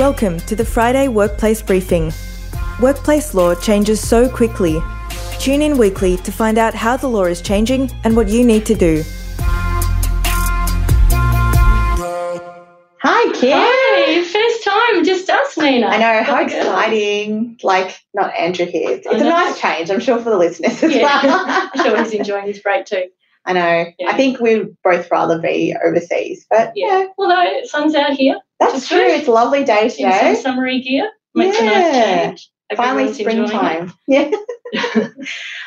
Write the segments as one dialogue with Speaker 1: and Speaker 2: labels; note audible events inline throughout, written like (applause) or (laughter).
Speaker 1: Welcome to the Friday Workplace Briefing. Workplace law changes so quickly. Tune in weekly to find out how the law is changing and what you need to do.
Speaker 2: Hi, Kim.
Speaker 3: Hi, first time, just us, Nina.
Speaker 2: I know, how
Speaker 3: Oh, good.
Speaker 2: exciting. Like, not Andrew here. It's, it's a nice change, I'm sure, for the listeners as
Speaker 3: Yeah,
Speaker 2: well. (laughs)
Speaker 3: I'm sure he's enjoying his break too.
Speaker 2: I know.
Speaker 3: Yeah.
Speaker 2: I think we'd both rather be overseas, but yeah,
Speaker 3: Yeah. Although sun's out here
Speaker 2: that's true. It's a lovely day
Speaker 3: in some summery gear. Makes a
Speaker 2: Yeah.
Speaker 3: nice change.
Speaker 2: Finally, springtime. (laughs) Yeah. (laughs)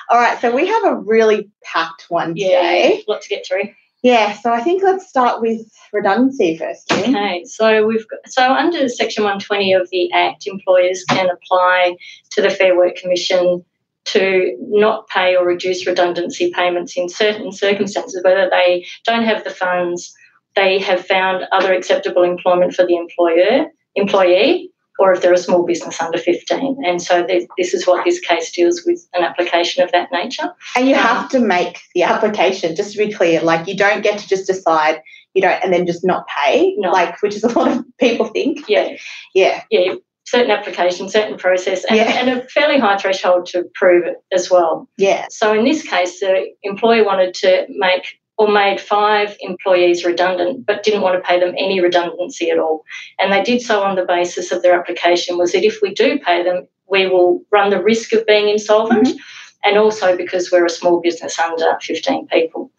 Speaker 2: All right, so we have a really packed one
Speaker 3: it. Yeah,
Speaker 2: today.
Speaker 3: lot to get through.
Speaker 2: Yeah, so I think let's start with redundancy first, Kim.
Speaker 3: Okay, so we've got, so under Section 120 of the Act, employers can apply to the Fair Work Commission to not pay or reduce redundancy payments in certain circumstances, whether they don't have the funds, they have found other acceptable employment for the employer employee, or if they're a small business under 15. And so this, is what this case deals with an application of that nature.
Speaker 2: And you
Speaker 3: Um,
Speaker 2: have to make the application, just to be clear. Like, you don't get to just decide you don't and then just not pay,
Speaker 3: No.
Speaker 2: like, which is a lot of people think.
Speaker 3: Yeah,
Speaker 2: Yeah.
Speaker 3: yeah, certain application, certain process, and,
Speaker 2: Yeah.
Speaker 3: and a fairly high threshold to prove it as well.
Speaker 2: Yeah.
Speaker 3: So in this case, the employer wanted to make or made five employees redundant, but didn't want to pay them any redundancy at all. And they did so on the basis of their application was that if we do pay them, we will run the risk of being insolvent, mm-hmm. and also because we're a small business under 15 people.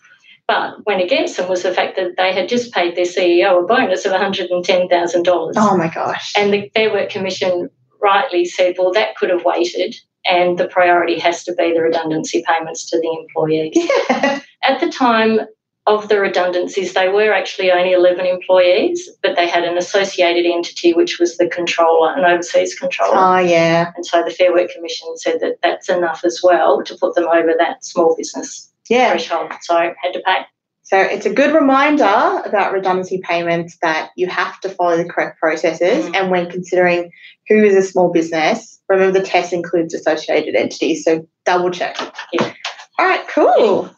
Speaker 3: But went against them was the fact that they had just paid their CEO a bonus of $110,000.
Speaker 2: Oh my gosh.
Speaker 3: And the Fair Work Commission rightly said, well, that could have waited, and the priority has to be the redundancy payments to the employees.
Speaker 2: yeah.
Speaker 3: At the time of the redundancies, they were actually only 11 employees, but they had an associated entity, which was the controller, an overseas controller.
Speaker 2: Oh yeah.
Speaker 3: and so the Fair Work Commission said that that's enough as well to put them over that small business
Speaker 2: Yeah.
Speaker 3: threshold. So had to pay.
Speaker 2: So it's a good reminder about redundancy payments that you have to follow the correct processes.
Speaker 3: Mm.
Speaker 2: And when considering who is a small business, remember the test includes associated entities. So double check.
Speaker 3: Yeah.
Speaker 2: All right, cool.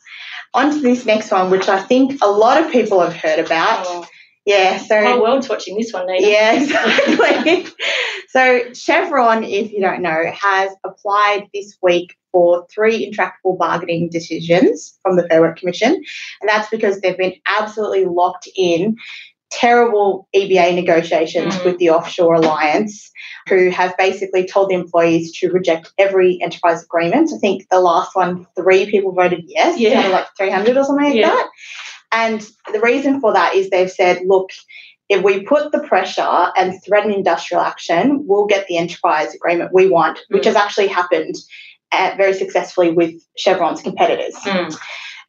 Speaker 2: On to this next one, which I think a lot of people have heard about.
Speaker 3: Oh,
Speaker 2: Yeah, so
Speaker 3: the whole world's watching this one, Nina.
Speaker 2: Yeah, exactly. (laughs) so Chevron, if you don't know, has applied this week for three intractable bargaining decisions from the Fair Work Commission, and that's because they've been absolutely locked in terrible EBA negotiations
Speaker 3: Mm.
Speaker 2: with the offshore alliance, who have basically told the employees to reject every enterprise agreement. I think the last one, three people voted yes,
Speaker 3: Yeah.
Speaker 2: like 300 or something like
Speaker 3: Yeah.
Speaker 2: that. And the reason for that is they've said, look, if we put the pressure and threaten industrial action, we'll get the enterprise agreement we want, which
Speaker 3: Mm.
Speaker 2: has actually happened uh, very successfully with Chevron's competitors.
Speaker 3: Mm.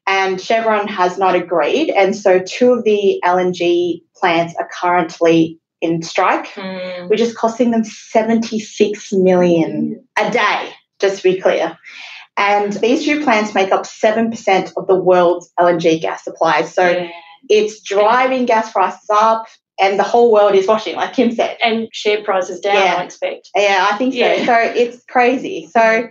Speaker 2: And Chevron has not agreed. And so two of the LNG plants are currently in strike,
Speaker 3: Mm.
Speaker 2: which is costing them 76 million a day, just to be clear. And these two plants make up 7% of the world's LNG gas supply. So
Speaker 3: Yeah.
Speaker 2: it's driving gas prices up, and the whole world is watching, like Kim said.
Speaker 3: and share prices down,
Speaker 2: Yeah.
Speaker 3: I expect.
Speaker 2: Yeah, I think so.
Speaker 3: Yeah.
Speaker 2: So it's crazy. So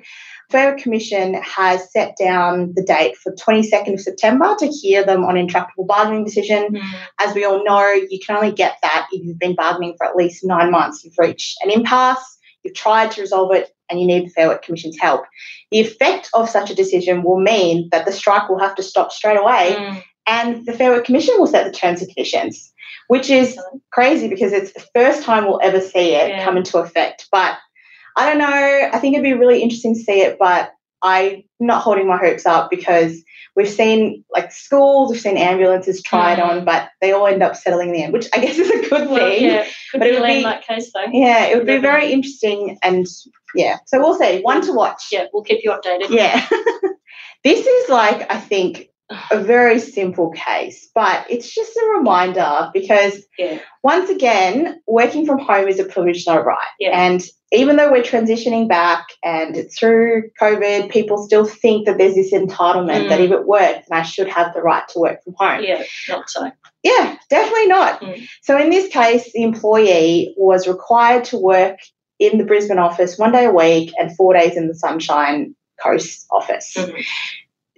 Speaker 2: Fair Work Commission has set down the date for 22nd of September to hear them on intractable bargaining decision. As we all know, you can only get that if you've been bargaining for at least nine months. You've reached an impasse, you've tried to resolve it, and you need the Fair Work Commission's help. The effect of such a decision will mean that the strike will have to stop straight away
Speaker 3: Mm.
Speaker 2: and the Fair Work Commission will set the terms and conditions, which is crazy because it's the first time we'll ever see it
Speaker 3: Yeah.
Speaker 2: come into effect. But I don't know. I think it'd be really interesting to see it, but I'm not holding my hopes up because we've seen like schools, we've seen ambulances try it
Speaker 3: Mm.
Speaker 2: on, but they all end up settling in the end, which I guess is a good
Speaker 3: Well,
Speaker 2: thing.
Speaker 3: yeah, could
Speaker 2: But
Speaker 3: be
Speaker 2: it
Speaker 3: a
Speaker 2: would be-
Speaker 3: case though.
Speaker 2: Yeah, it would be very interesting and yeah. So we'll see. One to watch.
Speaker 3: Yeah, we'll keep you updated.
Speaker 2: Yeah. (laughs) this is like, I think, a very simple case, but it's just a reminder because
Speaker 3: Yeah.
Speaker 2: once again, working from home is a privilege, not a right.
Speaker 3: Yeah.
Speaker 2: And even though we're transitioning back and through COVID, people still think that there's this entitlement that
Speaker 3: Mm.
Speaker 2: if it works, then I should have the right to work from home.
Speaker 3: Yeah, not so.
Speaker 2: Yeah, definitely not.
Speaker 3: Mm.
Speaker 2: So in this case, the employee was required to work in the Brisbane office one day a week and four days in the Sunshine Coast office.
Speaker 3: Mhm.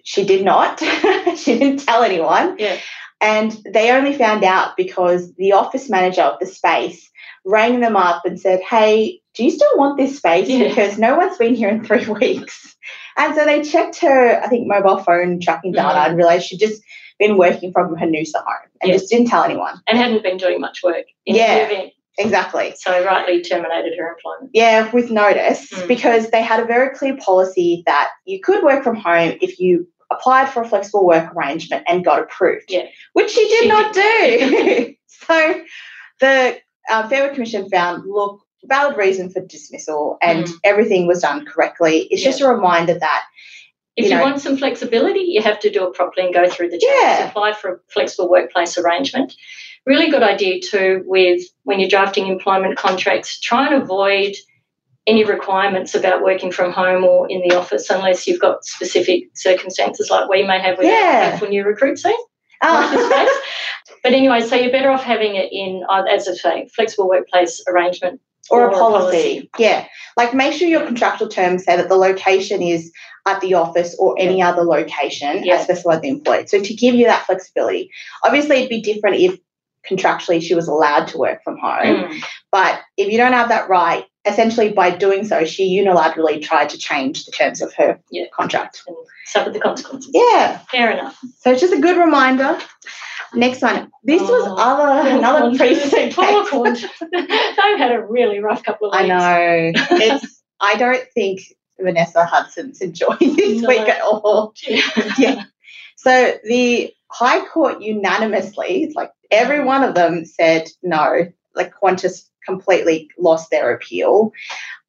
Speaker 2: She did not. (laughs) she didn't tell anyone.
Speaker 3: Yeah.
Speaker 2: And they only found out because the office manager of the space rang them up and said, Hey, do you still want this space?
Speaker 3: Yeah.
Speaker 2: Because no one's been here in three (laughs) weeks. And so they checked her, I think, mobile phone tracking data
Speaker 3: Mhm.
Speaker 2: and realized she'd just been working from her Noosa home and
Speaker 3: Yeah.
Speaker 2: just didn't tell anyone.
Speaker 3: And hadn't been doing much work
Speaker 2: Yeah. Exactly.
Speaker 3: So rightly terminated her employment.
Speaker 2: Yeah, with notice
Speaker 3: Mm.
Speaker 2: because they had a very clear policy that you could work from home if you applied for a flexible work arrangement and got approved.
Speaker 3: Yeah.
Speaker 2: Which she did
Speaker 3: She
Speaker 2: not do. (laughs) (laughs) so the uh, Fair Work Commission found look valid reason for dismissal and
Speaker 3: Mm.
Speaker 2: everything was done correctly. It's
Speaker 3: Yeah.
Speaker 2: just a reminder that
Speaker 3: If
Speaker 2: You
Speaker 3: you, want some flexibility, you have to do it properly and go through the channels.
Speaker 2: Yeah.
Speaker 3: Apply for a flexible workplace arrangement. Really good idea too with when you're drafting employment contracts, try and avoid any requirements about working from home or in the office unless you've got specific circumstances like we may have with
Speaker 2: Yeah.
Speaker 3: our when you recruit soon.
Speaker 2: oh, (laughs)
Speaker 3: But anyway, so you're better off having it in, as I say, flexible workplace arrangement
Speaker 2: or,
Speaker 3: Or
Speaker 2: a
Speaker 3: a
Speaker 2: policy.
Speaker 3: policy.
Speaker 2: Yeah. Like make sure your contractual terms say that the location is at the office or any other location
Speaker 3: Yeah.
Speaker 2: as specified the employer. So to give you that flexibility. Obviously it'd be different if contractually she was allowed to work from home.
Speaker 3: Mm.
Speaker 2: But if you don't have that right, essentially by doing so, she unilaterally tried to change the terms of her
Speaker 3: Yeah.
Speaker 2: contract.
Speaker 3: and suffer the consequences.
Speaker 2: Yeah.
Speaker 3: Fair enough.
Speaker 2: So it's just a good reminder. Next one. This was
Speaker 3: Oh,
Speaker 2: other another precinct.
Speaker 3: Poor
Speaker 2: case.
Speaker 3: Quant. (laughs) They've had a really rough couple of weeks.
Speaker 2: I know. (laughs) It's I don't think Vanessa Hudson's enjoying this
Speaker 3: No.
Speaker 2: week at all. (laughs) Yeah. So the High Court unanimously, like every mm. one of them said no. Like Qantas completely lost their appeal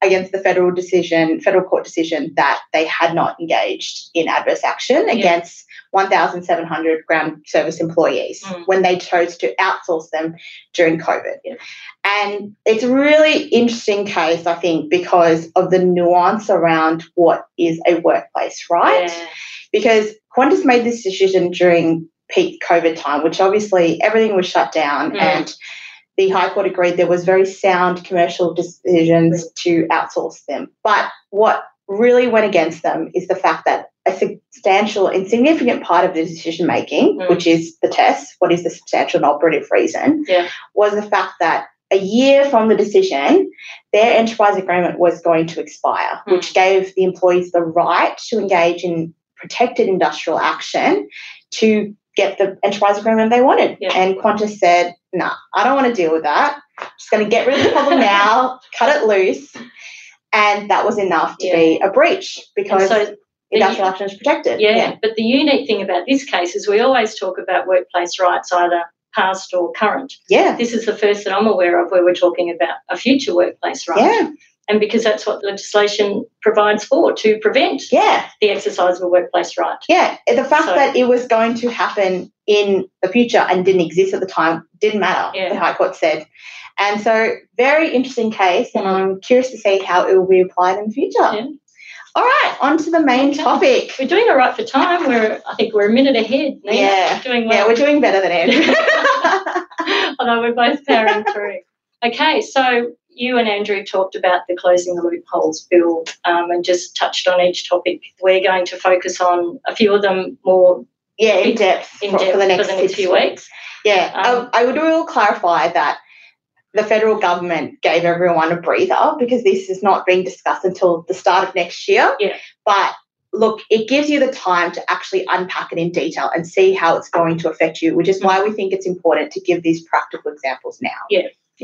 Speaker 2: against the federal decision, federal court decision that they had not engaged in adverse action
Speaker 3: Yeah.
Speaker 2: against 1,700 ground service employees
Speaker 3: Mm.
Speaker 2: when they chose to outsource them during COVID.
Speaker 3: Yeah.
Speaker 2: And it's a really interesting case, I think, because of the nuance around what is a workplace, right?
Speaker 3: Yeah.
Speaker 2: Because Qantas made this decision during peak COVID time, which obviously everything was shut down
Speaker 3: Mm.
Speaker 2: and the High Court agreed there was very sound commercial decisions to outsource them. But what really went against them is the fact that a substantial and significant part of the decision making,
Speaker 3: Mm.
Speaker 2: which is the test, what is the substantial and operative reason,
Speaker 3: Yeah.
Speaker 2: was the fact that a year from the decision, their enterprise agreement was going to expire,
Speaker 3: Mm.
Speaker 2: which gave the employees the right to engage in protected industrial action to get the enterprise agreement they wanted.
Speaker 3: Yeah.
Speaker 2: And Qantas said, nah, I don't want to deal with that. just going to get rid of the problem (laughs) now, cut it loose. And that was enough to be a breach because
Speaker 3: so
Speaker 2: industrial action is protected.
Speaker 3: Yeah, but the unique thing about this case is we always talk about workplace rights, either past or current.
Speaker 2: Yeah.
Speaker 3: This is the first that I'm aware of where we're talking about a future workplace right.
Speaker 2: Yeah.
Speaker 3: And because that's what the legislation provides for, to prevent
Speaker 2: Yeah.
Speaker 3: the exercise of a workplace right.
Speaker 2: Yeah, the fact
Speaker 3: So-
Speaker 2: that it was going to happen in the future and didn't exist at the time didn't matter,
Speaker 3: Yeah.
Speaker 2: the High Court said. And so, very interesting case, and. I'm curious to see how it will be applied in the future.
Speaker 3: Yeah.
Speaker 2: All right, on to the main
Speaker 3: Okay.
Speaker 2: topic.
Speaker 3: We're doing all right for time. We're, I think we're a minute ahead. Nina.
Speaker 2: Yeah.
Speaker 3: Doing well.
Speaker 2: Yeah, we're doing better than Andrew. (laughs)
Speaker 3: although we're both powering through. Okay, so you and Andrew talked about the closing the loopholes bill um, and just touched on each topic. We're going to focus on a few of them more
Speaker 2: yeah, in depth,
Speaker 3: in
Speaker 2: for,
Speaker 3: depth
Speaker 2: for the next,
Speaker 3: few weeks.
Speaker 2: Yeah,
Speaker 3: Um,
Speaker 2: I, I would will clarify that the federal government gave everyone a breather because this is not being discussed until the start of next year.
Speaker 3: Yeah.
Speaker 2: But look, it gives you the time to actually unpack it in detail and see how it's going to affect you, which is why we think it's important to give these practical examples now.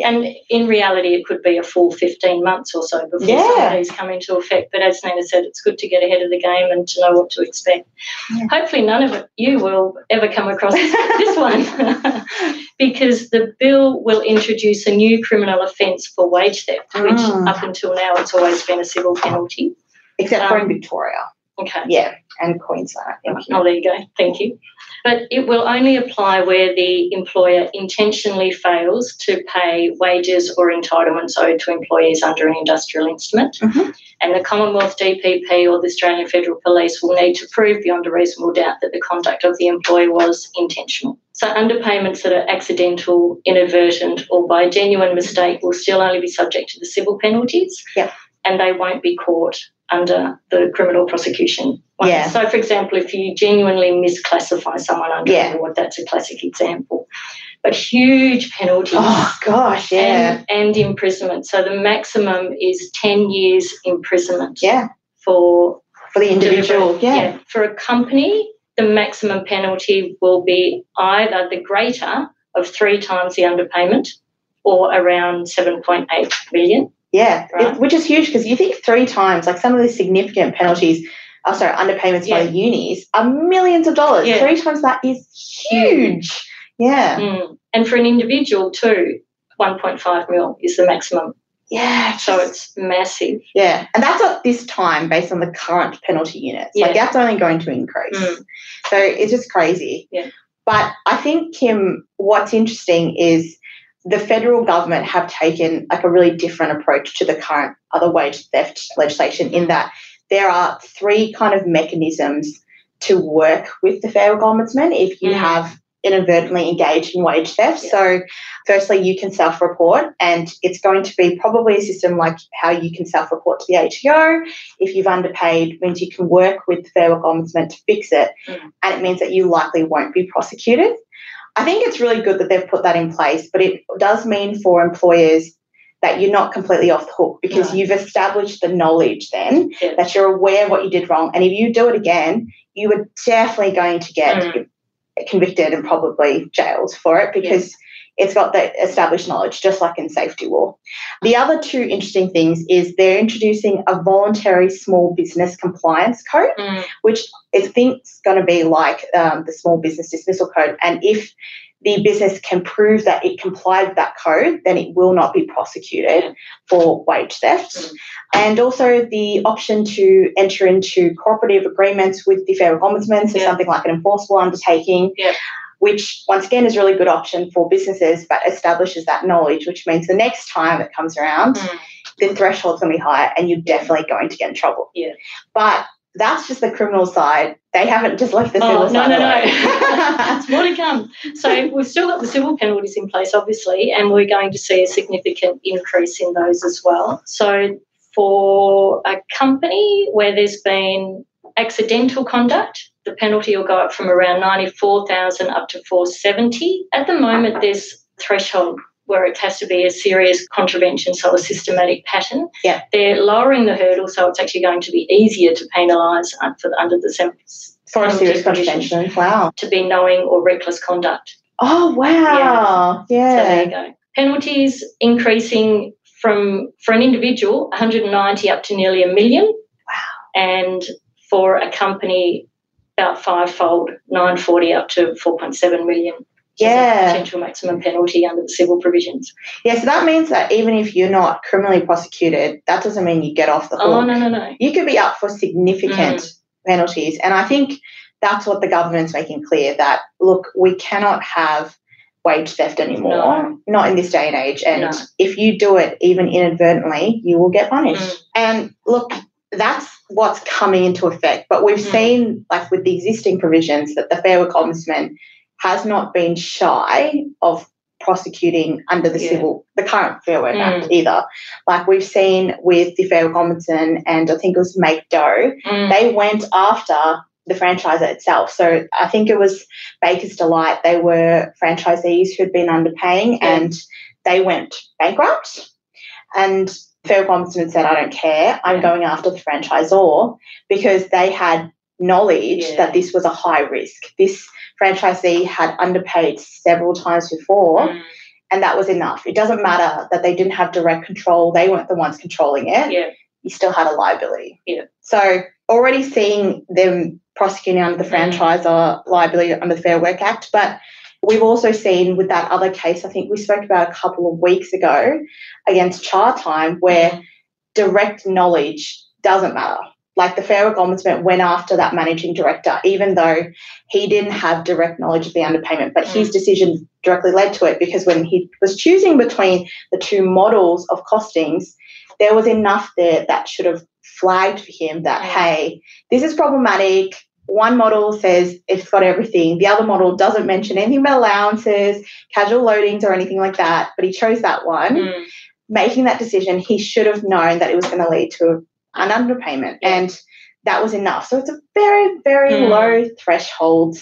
Speaker 3: And in reality, it could be a full 15 months or so before some
Speaker 2: Yeah.
Speaker 3: of these come into effect. But as Nina said, it's good to get ahead of the game and to know what to expect.
Speaker 2: Yeah.
Speaker 3: Hopefully, none of it, you will ever come across this (laughs) one (laughs) because the bill will introduce a new criminal offence for wage theft, which
Speaker 2: Mm.
Speaker 3: up until now it's always been a civil penalty.
Speaker 2: Except for in
Speaker 3: Um,
Speaker 2: Victoria.
Speaker 3: Okay.
Speaker 2: Yeah, and Queensland, I think.
Speaker 3: Oh, there you go. Thank you. But it will only apply where the employer intentionally fails to pay wages or entitlements owed to employees under an industrial instrument.
Speaker 2: Mhm.
Speaker 3: And the Commonwealth DPP or the Australian Federal Police will need to prove beyond a reasonable doubt that the conduct of the employee was intentional. So, underpayments that are accidental, inadvertent, or by genuine mistake will still only be subject to the civil penalties.
Speaker 2: Yep.
Speaker 3: And they won't be caught under the criminal prosecution. One.
Speaker 2: Yeah.
Speaker 3: So, for example, if you genuinely misclassify someone under
Speaker 2: Yeah.
Speaker 3: a ward, that's a classic example. But huge penalties.
Speaker 2: Oh gosh, yeah.
Speaker 3: And, and imprisonment. So the maximum is 10 years imprisonment
Speaker 2: yeah.
Speaker 3: for
Speaker 2: For the individual.
Speaker 3: deliberate-
Speaker 2: Yeah.
Speaker 3: For a company, the maximum penalty will be either the greater of three times the underpayment or around 7.8 million.
Speaker 2: Yeah.
Speaker 3: Right.
Speaker 2: It- which is huge because you think three times, like some of the significant penalties, oh sorry, underpayments by
Speaker 3: Yeah.
Speaker 2: the unis are millions of dollars.
Speaker 3: Yeah.
Speaker 2: Three times that is huge. Yeah.
Speaker 3: Mm. And for an individual too, 1.5 mil is the maximum.
Speaker 2: Yeah.
Speaker 3: So it's massive.
Speaker 2: Yeah, and that's at this time based on the current penalty units. Like
Speaker 3: Yeah.
Speaker 2: that's only going to increase.
Speaker 3: Mm.
Speaker 2: So it's just crazy.
Speaker 3: Yeah.
Speaker 2: But I think Kim, what's interesting is the federal government have taken like a really different approach to the current other wage theft legislation in that there are three kind of mechanisms to work with the federal ombudsman if you
Speaker 3: Mm.
Speaker 2: have inadvertently engaged in wage theft.
Speaker 3: Yeah.
Speaker 2: So firstly you can self-report and it's going to be probably a system like how you can self-report to the ATO. If you've underpaid, means you can work with the Fair Work Ombudsman to fix it
Speaker 3: Mm.
Speaker 2: and it means that you likely won't be prosecuted. I think it's really good that they've put that in place, but it does mean for employers that you're not completely off the hook because
Speaker 3: No.
Speaker 2: you've established the knowledge then
Speaker 3: Yeah.
Speaker 2: that you're aware what you did wrong. And if you do it again, you are definitely going to get
Speaker 3: Mm.
Speaker 2: convicted and probably jailed for it because it's got the established knowledge, just like in safety law. The other two interesting things is they're introducing a voluntary small business compliance code
Speaker 3: Mm.
Speaker 2: which I think is going to be like um, the small business dismissal code. And if the business can prove that it complied with that code, then it will not be prosecuted for wage theft.
Speaker 3: Mm.
Speaker 2: And also the option to enter into cooperative agreements with the Federal Ombudsman, so
Speaker 3: Yeah.
Speaker 2: something like an enforceable undertaking.
Speaker 3: Yeah.
Speaker 2: Which once again is a really good option for businesses, but establishes that knowledge, which means the next time it comes around,
Speaker 3: Mm.
Speaker 2: the threshold's going to be higher and you're definitely going to get in trouble.
Speaker 3: Yeah.
Speaker 2: But that's just the criminal side. They haven't just left the civil
Speaker 3: Oh, no,
Speaker 2: side
Speaker 3: no, no.
Speaker 2: alone. (laughs) (laughs)
Speaker 3: There's more to come. So we've still got the civil penalties in place, obviously, and we're going to see a significant increase in those as well. So for a company where there's been accidental conduct, the penalty will go up from around 94,000 up to 470. At the moment, there's threshold where it has to be a serious contravention, so a systematic pattern.
Speaker 2: Yeah.
Speaker 3: They're lowering the hurdle, so it's actually going to be easier to penalise for under the sem-
Speaker 2: For a serious contravention. Wow.
Speaker 3: to be knowing or reckless conduct.
Speaker 2: Oh, wow. Yeah.
Speaker 3: So there you go. Penalties increasing from for an individual 190 up to nearly a million.
Speaker 2: Wow.
Speaker 3: And for a company about fivefold, 940 up to 4.7 million. which is a
Speaker 2: Yeah.
Speaker 3: Potential maximum penalty under the civil provisions.
Speaker 2: Yeah, so that means that even if you're not criminally prosecuted, that doesn't mean you get off the hook.
Speaker 3: Oh no no no.
Speaker 2: You could be up for significant
Speaker 3: Mm.
Speaker 2: penalties. And I think that's what the government's making clear that, look, we cannot have wage theft anymore,
Speaker 3: No.
Speaker 2: not in this day and age. And
Speaker 3: No.
Speaker 2: if you do it even inadvertently, you will get punished.
Speaker 3: Mm.
Speaker 2: And look, that's what's coming into effect. But we've
Speaker 3: Mm.
Speaker 2: seen, like with the existing provisions, that the Fair Work Ombudsman has not been shy of prosecuting under the
Speaker 3: Yeah.
Speaker 2: civil, the current Fair Work
Speaker 3: Mm.
Speaker 2: Act either. Like we've seen with the Fair Work Ombudsman and I think it was Make Doe,
Speaker 3: Mm.
Speaker 2: they went after the franchisor itself. So I think it was Baker's Delight. They were franchisees who had been underpaying
Speaker 3: Yeah.
Speaker 2: and they went bankrupt. And Fair Work said, I don't care. I'm
Speaker 3: Yeah.
Speaker 2: going after the franchisor because they had knowledge
Speaker 3: Yeah.
Speaker 2: that this was a high risk. This franchisee had underpaid several times before
Speaker 3: Mm.
Speaker 2: and that was enough. It doesn't matter that they didn't have direct control, they weren't the ones controlling it
Speaker 3: Yeah.
Speaker 2: you still had a liability.
Speaker 3: Yeah.
Speaker 2: So already seeing them prosecuting under the
Speaker 3: Mm.
Speaker 2: franchisor liability under the Fair Work Act, but we've also seen with that other case, I think we spoke about a couple of weeks ago against Chatime, where direct knowledge doesn't matter. Like the Fair Work Ombudsman went after that managing director, even though he didn't have direct knowledge of the underpayment, but his decision directly led to it because when he was choosing between the two models of costings, there was enough there that should have flagged for him that,
Speaker 3: Mm.
Speaker 2: hey, this is problematic. One model says it's got everything. The other model doesn't mention anything about allowances, casual loadings, or anything like that. But he chose that one.
Speaker 3: Mm.
Speaker 2: Making that decision, he should have known that it was going to lead to an underpayment. And that was enough. So it's a very, very mm. low threshold.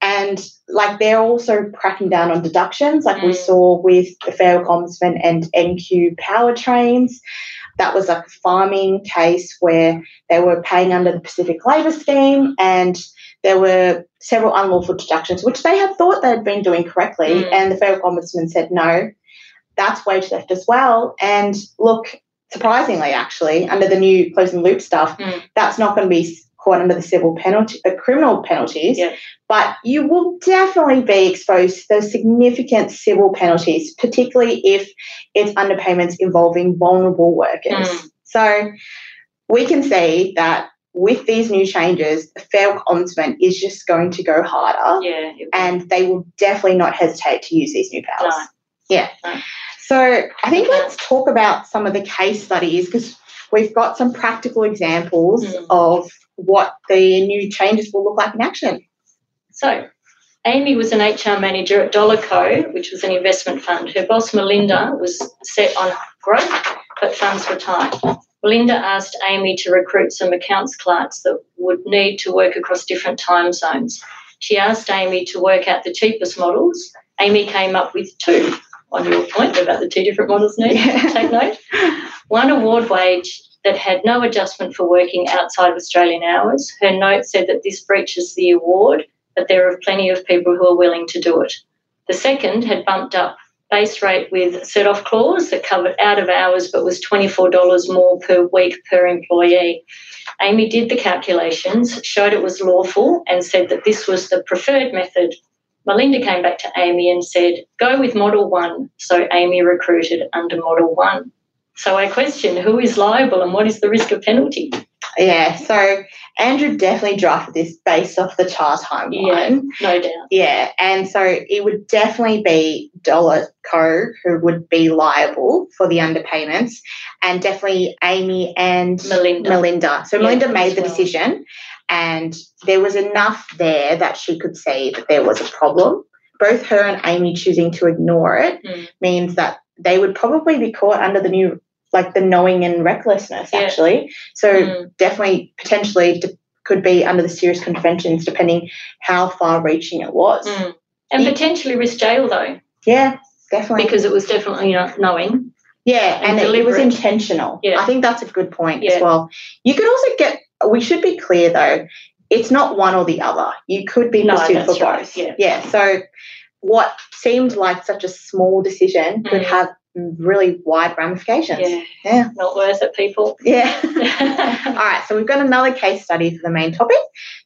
Speaker 2: And like they're also cracking down on deductions, like mm. we saw with the Fair Ombudsman and NQ powertrains. That was like a farming case where they were paying under the Pacific Labour Scheme and there were several unlawful deductions, which they had thought they had been doing correctly. Mm. And the Federal Ombudsman said, no, that's wage theft as well. And look, surprisingly, actually, under the new closing loop stuff, mm. that's not going to be caught under the civil penalty, uh, criminal penalties.
Speaker 3: Yeah.
Speaker 2: But you will definitely be exposed to those significant civil penalties, particularly if it's underpayments involving vulnerable workers. Mm. So we can see that with these new changes, the federal ombudsman is just going to go harder.
Speaker 3: Yeah,
Speaker 2: and they will definitely not hesitate to use these new powers.
Speaker 3: No.
Speaker 2: Yeah.
Speaker 3: No.
Speaker 2: So I think let's talk about some of the case studies because we've got some practical examples mm. of what the new changes will look like in action.
Speaker 3: So Amy was an HR manager at Dollarco, which was an investment fund. Her boss, Melinda, was set on growth, but funds were tight. Melinda asked Amy to recruit some accounts clerks that would need to work across different time zones. She asked Amy to work out the cheapest models. Amy came up with two on your point about the two different models. Yeah. (laughs) Take note. One award wage that had no adjustment for working outside of Australian hours. Her note said that this breaches the award, but there are plenty of people who are willing to do it. The second had bumped up base rate with set off clause that covered out of hours but was $24 more per week per employee. Amy did the calculations, showed it was lawful, and said that this was the preferred method Melinda came back to Amy and said, go with Model 1. So Amy recruited under Model 1. So I question who is liable and what is the risk of penalty?
Speaker 2: Yeah, so Andrew definitely drafted this based off the chart timeline.
Speaker 3: Yeah, no doubt.
Speaker 2: Yeah, and so it would definitely be Dollar Co who would be liable for the underpayments, and definitely Amy and
Speaker 3: Melinda.
Speaker 2: Melinda. So yeah, Melinda made the well. decision, and there was enough there that she could see that there was a problem. Both her and Amy choosing to ignore it mm. means that they would probably be caught under the new, like the knowing and recklessness, yeah. actually. So mm. definitely, potentially, could be under the serious conventions depending how far reaching it was.
Speaker 3: Mm. And potentially risk jail, though.
Speaker 2: Yeah, definitely.
Speaker 3: Because it was definitely not knowing.
Speaker 2: Yeah, and, and it was intentional.
Speaker 3: Yeah.
Speaker 2: I think that's a good point yeah. as well. You could also get we should be clear though, it's not one or the other. You could be
Speaker 3: no,
Speaker 2: pursued for
Speaker 3: right.
Speaker 2: both.
Speaker 3: Yeah.
Speaker 2: yeah. So what seemed like such a small decision mm. could have really wide ramifications.
Speaker 3: Yeah.
Speaker 2: yeah.
Speaker 3: Not worth it, people.
Speaker 2: Yeah. (laughs) (laughs) All right. So we've got another case study for the main topic.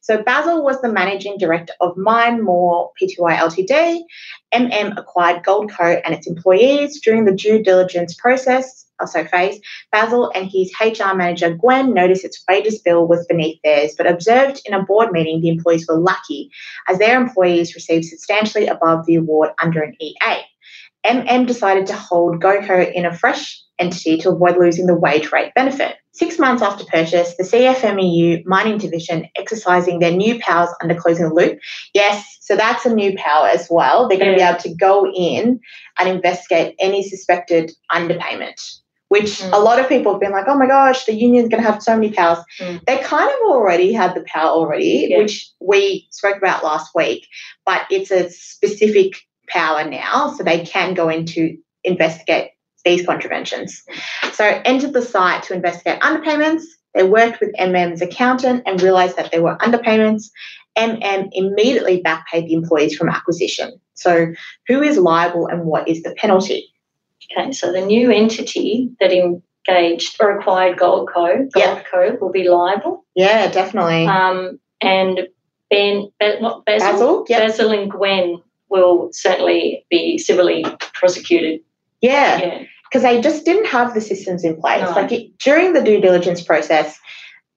Speaker 2: So Basil was the managing director of Mine More Pty Ltd. MM acquired Goldco and its employees during the due diligence process also phase, Basil and his HR manager Gwen noticed its wages bill was beneath theirs, but observed in a board meeting the employees were lucky as their employees received substantially above the award under an EA. MM decided to hold GoCo in a fresh entity to avoid losing the wage rate benefit. Six months after purchase, the CFMEU mining division exercising their new powers under closing the loop. Yes, so that's a new power as well. They're going to be able to go in and investigate any suspected underpayment which mm. a lot of people have been like, oh my gosh, the union's going to have so many powers.
Speaker 3: Mm.
Speaker 2: They kind of already had the power already,
Speaker 3: yeah.
Speaker 2: which we spoke about last week, but it's a specific power now, so they can go in to investigate these contraventions. So entered the site to investigate underpayments. They worked with MM's accountant and realised that there were underpayments. MM immediately backpaid the employees from acquisition. So who is liable and what is the penalty?
Speaker 3: Okay, so the new entity that engaged or acquired Gold Goldco, Goldco yep. will be liable.
Speaker 2: Yeah, definitely.
Speaker 3: Um, and Ben, not Basil,
Speaker 2: Basil,
Speaker 3: yep. Basil and Gwen will certainly be civilly prosecuted.
Speaker 2: Yeah, because yeah. they just didn't have the systems in place.
Speaker 3: No.
Speaker 2: Like it, during the due diligence process,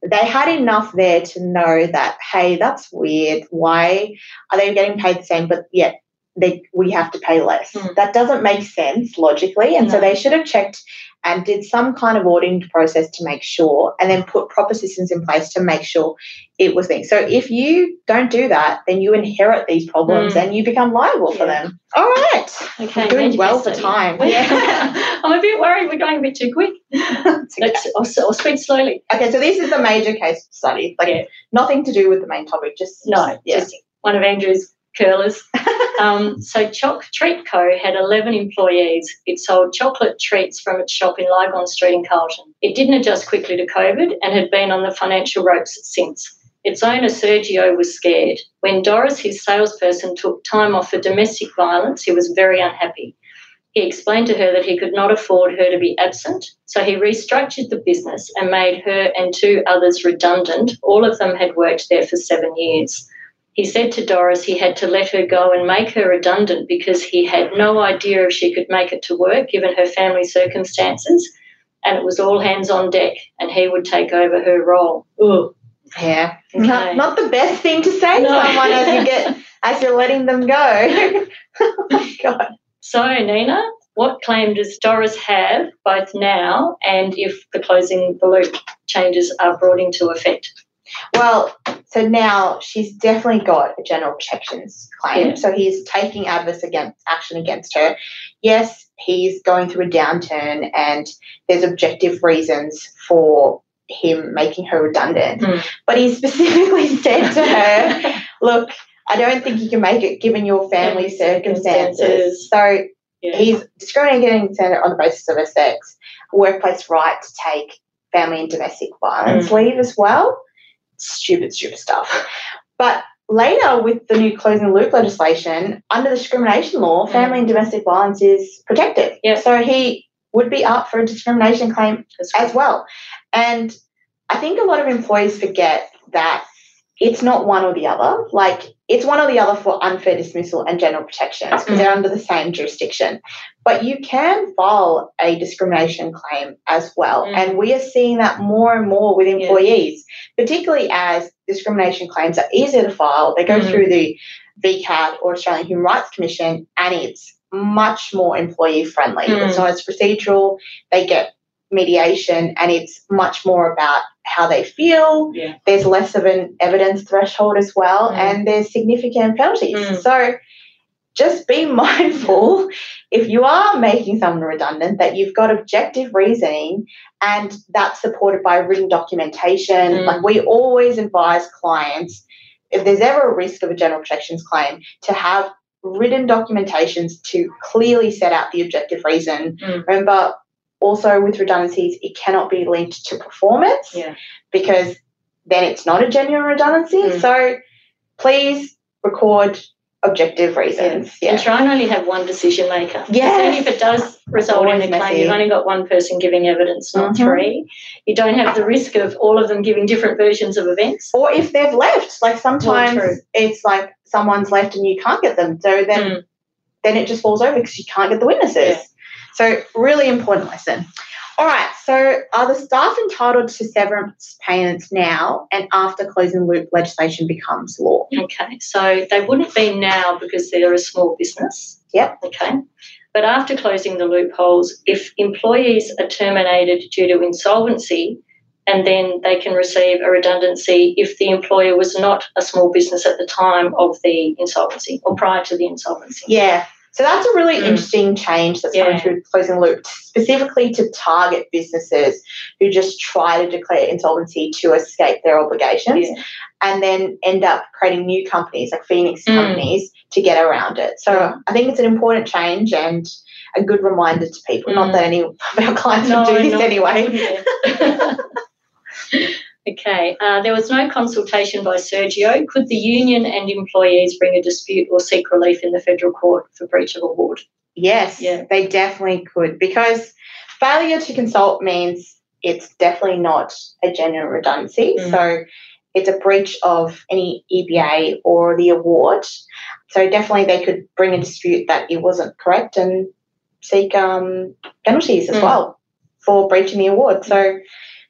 Speaker 2: they had enough there to know that hey, that's weird. Why are they getting paid the same, but yet they we have to pay less.
Speaker 3: Mm.
Speaker 2: That doesn't make sense logically, and so they should have checked and did some kind of auditing process to make sure, and then put proper systems in place to make sure it was things. So if you don't do that, then you inherit these problems
Speaker 3: Mm.
Speaker 2: and you become liable for them. All right,
Speaker 3: Okay,
Speaker 2: We're doing well for time. (laughs)
Speaker 3: Yeah. (laughs) I'm a bit worried we're going a bit too quick. (laughs)
Speaker 2: Okay.
Speaker 3: Let's, I'll, I'll speak slowly.
Speaker 2: Okay, so this is the major case study. Like
Speaker 3: Yeah.
Speaker 2: nothing to do with the main topic. Just
Speaker 3: No,
Speaker 2: yeah.
Speaker 3: just one of Andrew's curlers. Um, so Choc Treat Co. had 11 employees. It sold chocolate treats from its shop in Lygon Street in Carlton. It didn't adjust quickly to COVID and had been on the financial ropes since. Its owner, Sergio, was scared. When Doris, his salesperson, took time off for domestic violence, he was very unhappy. He explained to her that he could not afford her to be absent, so he restructured the business and made her and two others redundant. All of them had worked there for seven years. He said to Doris he had to let her go and make her redundant because he had no idea if she could make it to work given her family circumstances, and it was all hands on deck, and he would take over her role. Ugh.
Speaker 2: Yeah.
Speaker 3: Okay.
Speaker 2: Not, not the best thing to say to
Speaker 3: No.
Speaker 2: someone as you (laughs) get as you're letting them go. oh my god.
Speaker 3: So, Nina, what claim does Doris have both now and if the closing the loop changes are brought into effect?
Speaker 2: Well, so now she's definitely got a general protections claim.
Speaker 3: Yeah.
Speaker 2: So he's taking adverse against action against her. Yes, he's going through a downturn and there's objective reasons for him making her redundant.
Speaker 3: Hmm.
Speaker 2: But he specifically (laughs) said to her, look, I don't think you can make it given your family circumstances. So
Speaker 3: Yeah.
Speaker 2: he's discriminating against her on the basis of her sex, workplace right to take family and domestic violence
Speaker 3: Mm.
Speaker 2: leave as well. Stupid, stupid stuff. But later, with the new closing the loop legislation, under the discrimination law,
Speaker 3: Mm.
Speaker 2: family and domestic violence is protected.
Speaker 3: Yeah.
Speaker 2: So he would be up for a discrimination claim
Speaker 3: That's
Speaker 2: as well. And I think a lot of employees forget that it's not one or the other. Like it's one or the other for unfair dismissal and general protections because they're under the same jurisdiction. But you can file a discrimination claim as well.
Speaker 3: Mm.
Speaker 2: And we are seeing that more and more with
Speaker 3: Yeah.
Speaker 2: employees, particularly as discrimination claims are easier to file. They go
Speaker 3: Mm.
Speaker 2: through the VCAT or Australian Human Rights Commission and it's much more employee friendly.
Speaker 3: Mm.
Speaker 2: It's not as procedural. They get mediation and it's much more about how they feel.
Speaker 3: Yeah.
Speaker 2: There's less of an evidence threshold as well,
Speaker 3: Mm.
Speaker 2: and there's significant penalties.
Speaker 3: Mm.
Speaker 2: So just be (laughs) mindful if you are making someone redundant that you've got objective reasoning and that's supported by written documentation.
Speaker 3: Mm.
Speaker 2: Like we always advise clients if there's ever a risk of a general protections claim to have written documentations to clearly set out the objective reason.
Speaker 3: Mm.
Speaker 2: Remember, also with redundancies, it cannot be linked to performance
Speaker 3: Yeah.
Speaker 2: because then it's not a genuine redundancy.
Speaker 3: Mm.
Speaker 2: So please record objective reasons.
Speaker 3: And
Speaker 2: Yeah.
Speaker 3: try and only have one decision maker.
Speaker 2: Yes.
Speaker 3: And if it does result in a claim,
Speaker 2: messy.
Speaker 3: you've only got one person giving evidence, not
Speaker 2: Mhm.
Speaker 3: three. You don't have the risk of all of them giving different versions of events.
Speaker 2: Or if they've left, like sometimes it's like someone's left and you can't get them. So then
Speaker 3: Mm.
Speaker 2: then it just falls over because you can't get the witnesses.
Speaker 3: Yeah.
Speaker 2: So really important lesson. All right. So are the staff entitled to severance payments now and after closing loop legislation becomes law?
Speaker 3: Okay, so they wouldn't be now because they're a small business.
Speaker 2: Yep.
Speaker 3: Okay. But after closing the loopholes, if employees are terminated due to insolvency, and then they can receive a redundancy if the employer was not a small business at the time of the insolvency or prior to the insolvency.
Speaker 2: Yeah. So that's a really
Speaker 3: Mm.
Speaker 2: interesting change that's coming
Speaker 3: Yeah.
Speaker 2: through closing loop, specifically to target businesses who just try to declare insolvency to escape their obligations
Speaker 3: Yeah.
Speaker 2: and then end up creating new companies like Phoenix
Speaker 3: Mm.
Speaker 2: companies to get around it. So
Speaker 3: Yeah.
Speaker 2: I think it's an important change and a good reminder to people. Not
Speaker 3: Mm.
Speaker 2: that any of our clients would do this
Speaker 3: no,
Speaker 2: anyway. (laughs) (laughs)
Speaker 3: okay, uh, there was no consultation by Sergio. Could the union and employees bring a dispute or seek relief in the federal court for breach of award?
Speaker 2: Yes,
Speaker 3: Yeah.
Speaker 2: they definitely could because failure to consult means it's definitely not a genuine redundancy.
Speaker 3: Mm.
Speaker 2: So it's a breach of any EBA or the award. So definitely they could bring a dispute that it wasn't correct and seek um, penalties as
Speaker 3: Mm.
Speaker 2: well for breaching the award. So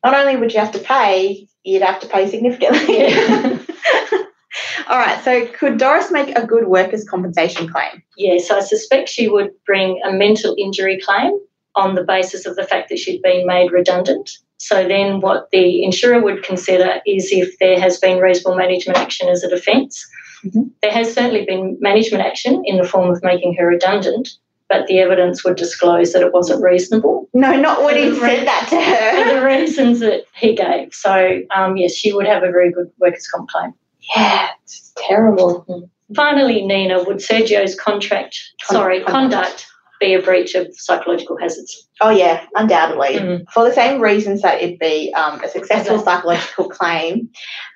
Speaker 2: not only would you have to pay, you'd have to pay significantly.
Speaker 3: Yeah. (laughs)
Speaker 2: All right. So, could Doris make a good workers' compensation claim?
Speaker 3: Yes, I suspect she would bring a mental injury claim on the basis of the fact that she'd been made redundant. So then, what the insurer would consider is if there has been reasonable management action as a defence.
Speaker 2: Mhm.
Speaker 3: There has certainly been management action in the form of making her redundant, but the evidence would disclose that it wasn't reasonable
Speaker 2: No, not when he
Speaker 3: For
Speaker 2: said that to
Speaker 3: for
Speaker 2: her.
Speaker 3: the reasons that he gave. So, um, yes, she would have a very good workers' comp claim.
Speaker 2: Yeah, it's terrible.
Speaker 3: Finally, Nina, would Sergio's contract,
Speaker 2: Con-
Speaker 3: sorry,
Speaker 2: conduct.
Speaker 3: conduct be a breach of psychological hazards?
Speaker 2: Oh, yeah, undoubtedly.
Speaker 3: Mm.
Speaker 2: For the same reasons that it'd be um, a successful
Speaker 3: Okay.
Speaker 2: psychological claim,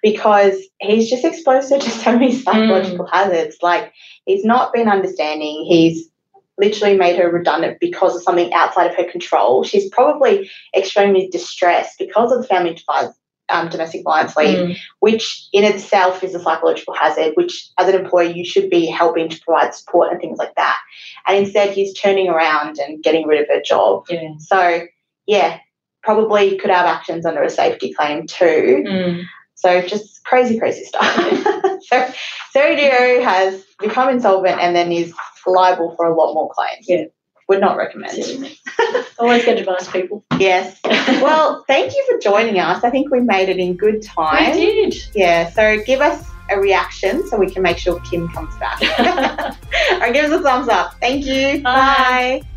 Speaker 2: because he's just exposed her to so many psychological hazards. Like, he's not been understanding. He's literally made her redundant because of something outside of her control. She's probably extremely distressed because of the family. Um, domestic violence leave,
Speaker 3: Mm.
Speaker 2: which in itself is a psychological hazard, which as an employer you should be helping to provide support and things like that. And instead he's turning around and getting rid of her job.
Speaker 3: Yeah.
Speaker 2: So yeah, probably could have actions under a safety claim too.
Speaker 3: Mm.
Speaker 2: So just crazy, crazy stuff. (laughs) (laughs) so Sergio has become insolvent and then is liable for a lot more claims.
Speaker 3: Yeah.
Speaker 2: Would not recommend. (laughs)
Speaker 3: Always good advice, people.
Speaker 2: Yes. (laughs) Well, thank you for joining us. I think we made it in good time.
Speaker 3: we did.
Speaker 2: Yeah, so give us a reaction so we can make sure Kim comes back. or give us a thumbs up. Thank you.
Speaker 3: Bye.
Speaker 2: Bye.